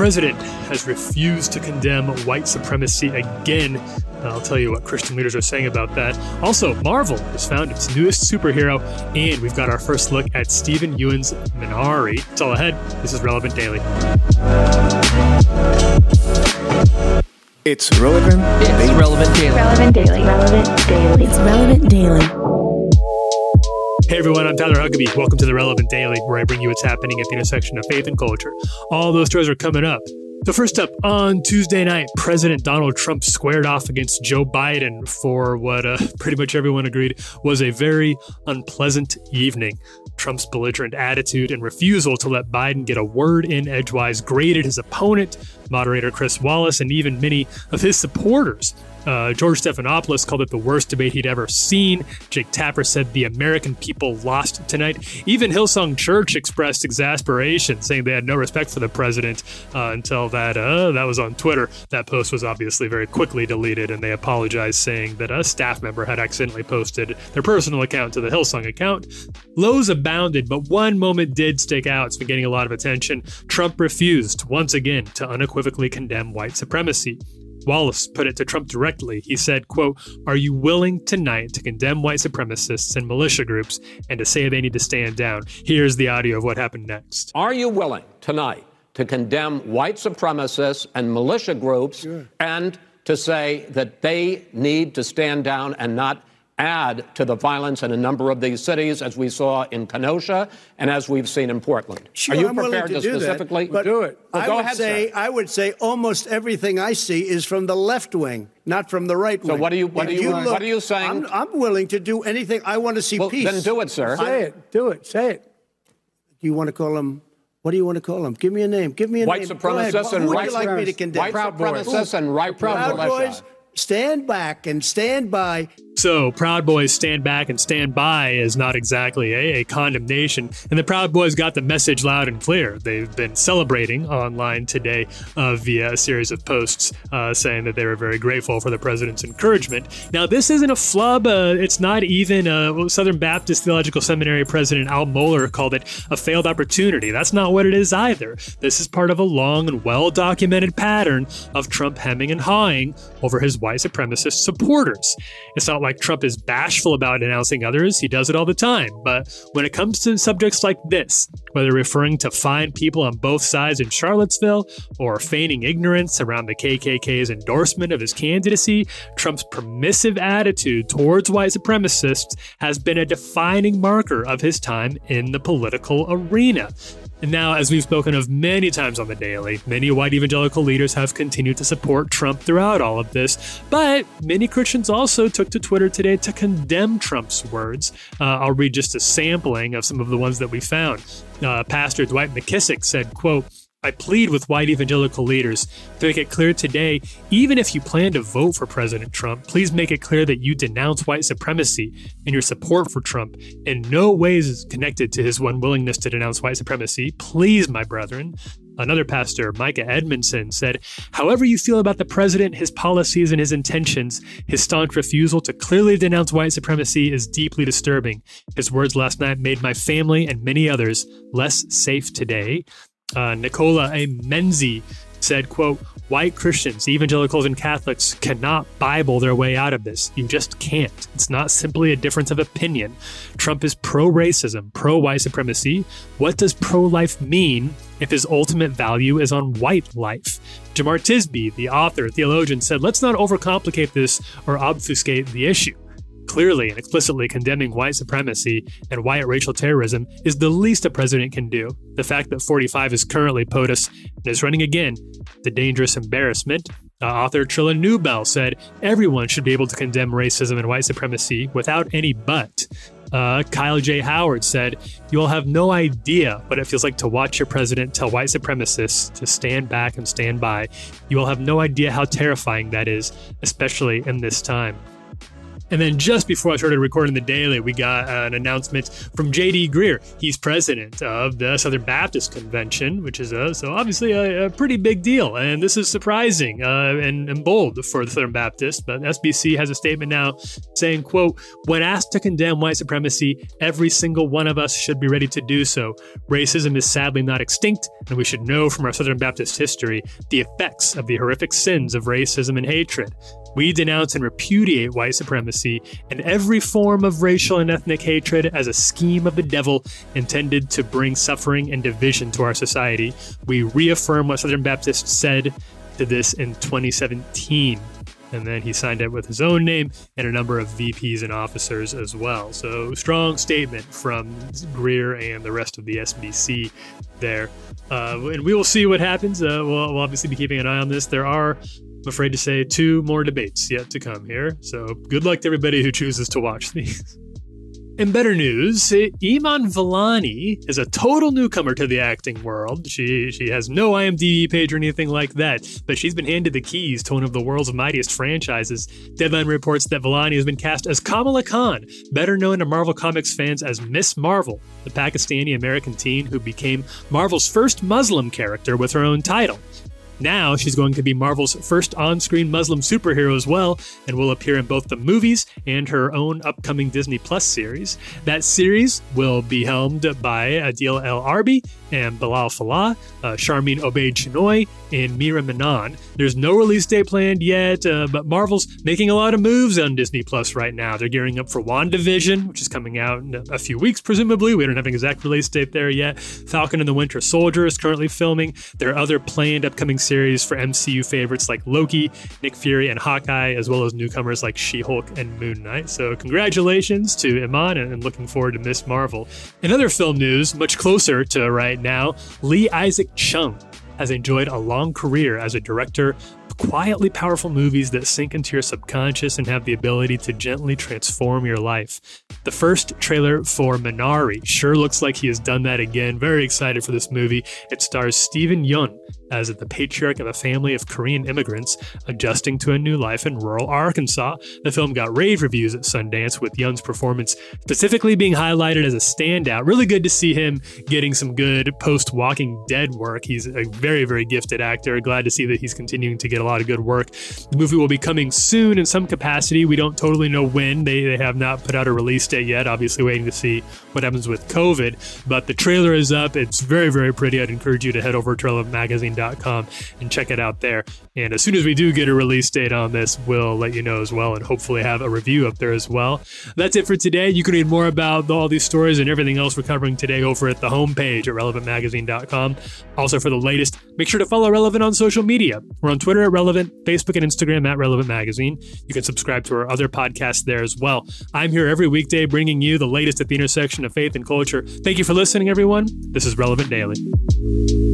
president has refused to condemn white supremacy again. I'll tell you what Christian leaders are saying about that. Also, Marvel has found its newest superhero, and we've got our first look at Steven Yeun's Minari. It's all ahead. This is Relevant Daily. It's relevant. It's daily. relevant daily. Relevant Daily. Relevant Daily. It's relevant daily. Hey everyone, I'm Tyler Huckabee. Welcome to the Relevant Daily, where I bring you what's happening at the intersection of faith and culture. All those stories are coming up. So, first up, on Tuesday night, President Donald Trump squared off against Joe Biden for what uh, pretty much everyone agreed was a very unpleasant evening. Trump's belligerent attitude and refusal to let Biden get a word in edgewise grated his opponent, moderator Chris Wallace, and even many of his supporters. Uh, George Stephanopoulos called it the worst debate he'd ever seen. Jake Tapper said the American people lost tonight. Even Hillsong Church expressed exasperation, saying they had no respect for the president uh, until that uh, that was on Twitter. That post was obviously very quickly deleted, and they apologized, saying that a staff member had accidentally posted their personal account to the Hillsong account. Lows abounded, but one moment did stick out. It's been getting a lot of attention. Trump refused once again to unequivocally condemn white supremacy. Wallace put it to Trump directly. He said, quote, Are you willing tonight to condemn white supremacists and militia groups and to say they need to stand down? Here's the audio of what happened next. Are you willing tonight to condemn white supremacists and militia groups and to say that they need to stand down and not add to the violence in a number of these cities, as we saw in Kenosha and as we've seen in Portland? Sure, Are you I'm prepared to, do specifically that, but do it? Well, I go would ahead, say sir. I would say almost everything I see is from the left wing, not from the right wing. what are you- what If are you- what are you saying? I'm, I'm willing to do anything. I want to see Well, peace. then do it, sir. Say it. Do it. Say it. Do you want to call them? What do you want to call them? Give me a name. Give me a White name. Go ahead. supremacists Who and would right you like me to condemn? white supremacists and right Proud militia. Boys, stand back and stand by. So, Proud Boys stand back and stand by is not exactly a, a condemnation. And the Proud Boys got the message loud and clear. They've been celebrating online today uh, via a series of posts uh, saying that they were very grateful for the president's encouragement. Now, this isn't a flub. Uh, it's not even uh, Southern Baptist Theological Seminary President Al Mohler called it a failed opportunity. That's not what it is either. This is part of a long and well documented pattern of Trump hemming and hawing over his white supremacist supporters. It's not like Trump is bashful about denouncing others, he does it all the time. But when it comes to subjects like this, whether referring to fine people on both sides in Charlottesville or feigning ignorance around the KKK's endorsement of his candidacy, Trump's permissive attitude towards white supremacists has been a defining marker of his time in the political arena. And now, as we've spoken of many times on the daily, many white evangelical leaders have continued to support Trump throughout all of this. But many Christians also took to Twitter today to condemn Trump's words. Uh, I'll read just a sampling of some of the ones that we found. Uh, Pastor Dwight McKissick said, quote, I plead with white evangelical leaders to make it clear today, even if you plan to vote for President Trump, please make it clear that you denounce white supremacy and your support for Trump in no ways is connected to his unwillingness to denounce white supremacy. Please, my brethren. Another pastor, Micah Edmondson, said, However you feel about the president, his policies, and his intentions, his staunch refusal to clearly denounce white supremacy is deeply disturbing. His words last night made my family and many others less safe today. Uh, Nicola A. Menzie said, quote, white Christians, evangelicals, and Catholics cannot Bible their way out of this. You just can't. It's not simply a difference of opinion. Trump is pro racism, pro white supremacy. What does pro life mean if his ultimate value is on white life? Jemar Tisby, the author, theologian, said, let's not overcomplicate this or obfuscate the issue. Clearly and explicitly condemning white supremacy and white racial terrorism is the least a president can do. The fact that 45 is currently POTUS and is running again, the dangerous embarrassment. Uh, author Trillia Newbell said everyone should be able to condemn racism and white supremacy without any but. Uh, Kyle J. Howard said, You will have no idea what it feels like to watch your president tell white supremacists to stand back and stand by. You will have no idea how terrifying that is, especially in this time. And then just before I started recording the daily, we got an announcement from J.D. Greear. He's president of the Southern Baptist Convention, which is a, so obviously a, a pretty big deal. And this is surprising uh, and, and bold for the Southern Baptist. But SBC has a statement now saying, quote, when asked to condemn white supremacy, every single one of us should be ready to do so. Racism is sadly not extinct, and we should know from our Southern Baptist history the effects of the horrific sins of racism and hatred. We denounce and repudiate white supremacy and every form of racial and ethnic hatred as a scheme of the devil intended to bring suffering and division to our society. We reaffirm what Southern Baptists said to this in 2017. And then he signed it with his own name and a number of VPs and officers as well. So, strong statement from Greear and the rest of the SBC there. Uh, and we will see what happens. Uh, we'll, we'll obviously be keeping an eye on this. There are I'm afraid to say two more debates yet to come here. So good luck to everybody who chooses to watch these. In better news, Iman Vellani is a total newcomer to the acting world. She she has no IMDb page or anything like that, but she's been handed the keys to one of the world's mightiest franchises. Deadline reports that Vellani has been cast as Kamala Khan, better known to Marvel Comics fans as Miss Marvel, the Pakistani American teen who became Marvel's first Muslim character with her own title. Now she's going to be Marvel's first on screen Muslim superhero as well, and will appear in both the movies and her own upcoming Disney Plus series. That series will be helmed by Adil El Arbi and Bilal Fallah, uh, Sharmeen Obaid Chinoy, and Meera Menon. There's no release date planned yet, uh, but Marvel's making a lot of moves on Disney Plus right now. They're gearing up for WandaVision, which is coming out in a few weeks, presumably. We don't have an exact release date there yet. Falcon and the Winter Soldier is currently filming. There are other planned upcoming series for MCU favorites like Loki, Nick Fury, and Hawkeye, as well as newcomers like She Hulk and Moon Knight. So, congratulations to Iman and looking forward to Miss Marvel. In other film news, much closer to right now, Lee Isaac Chung has enjoyed a long career as a director of quietly powerful movies that sink into your subconscious and have the ability to gently transform your life. The first trailer for Minari sure looks like he has done that again. Very excited for this movie. It stars Steven Yeun as the patriarch of a family of Korean immigrants adjusting to a new life in rural Arkansas. The film got rave reviews at Sundance, with Yeun's performance specifically being highlighted as a standout. Really good to see him getting some good post Walking Dead work. He's a very, very gifted actor. Glad to see that he's continuing to get a lot of good work. The movie will be coming soon in some capacity. We don't totally know when. They, they have not put out a release date yet. Obviously, waiting to see what happens with COVID. But the trailer is up. It's very, very pretty. I'd encourage you to head over to and check it out there. And as soon as we do get a release date on this, we'll let you know as well and hopefully have a review up there as well. That's it for today. You can read more about all these stories and everything else we're covering today over at the homepage at relevantmagazine.com. Also, for the latest, make sure to follow Relevant on social media. We're on Twitter at Relevant, Facebook and Instagram at Relevant Magazine. You can subscribe to our other podcasts there as well. I'm here every weekday bringing you the latest at the intersection of faith and culture. Thank you for listening, everyone. This is Relevant Daily.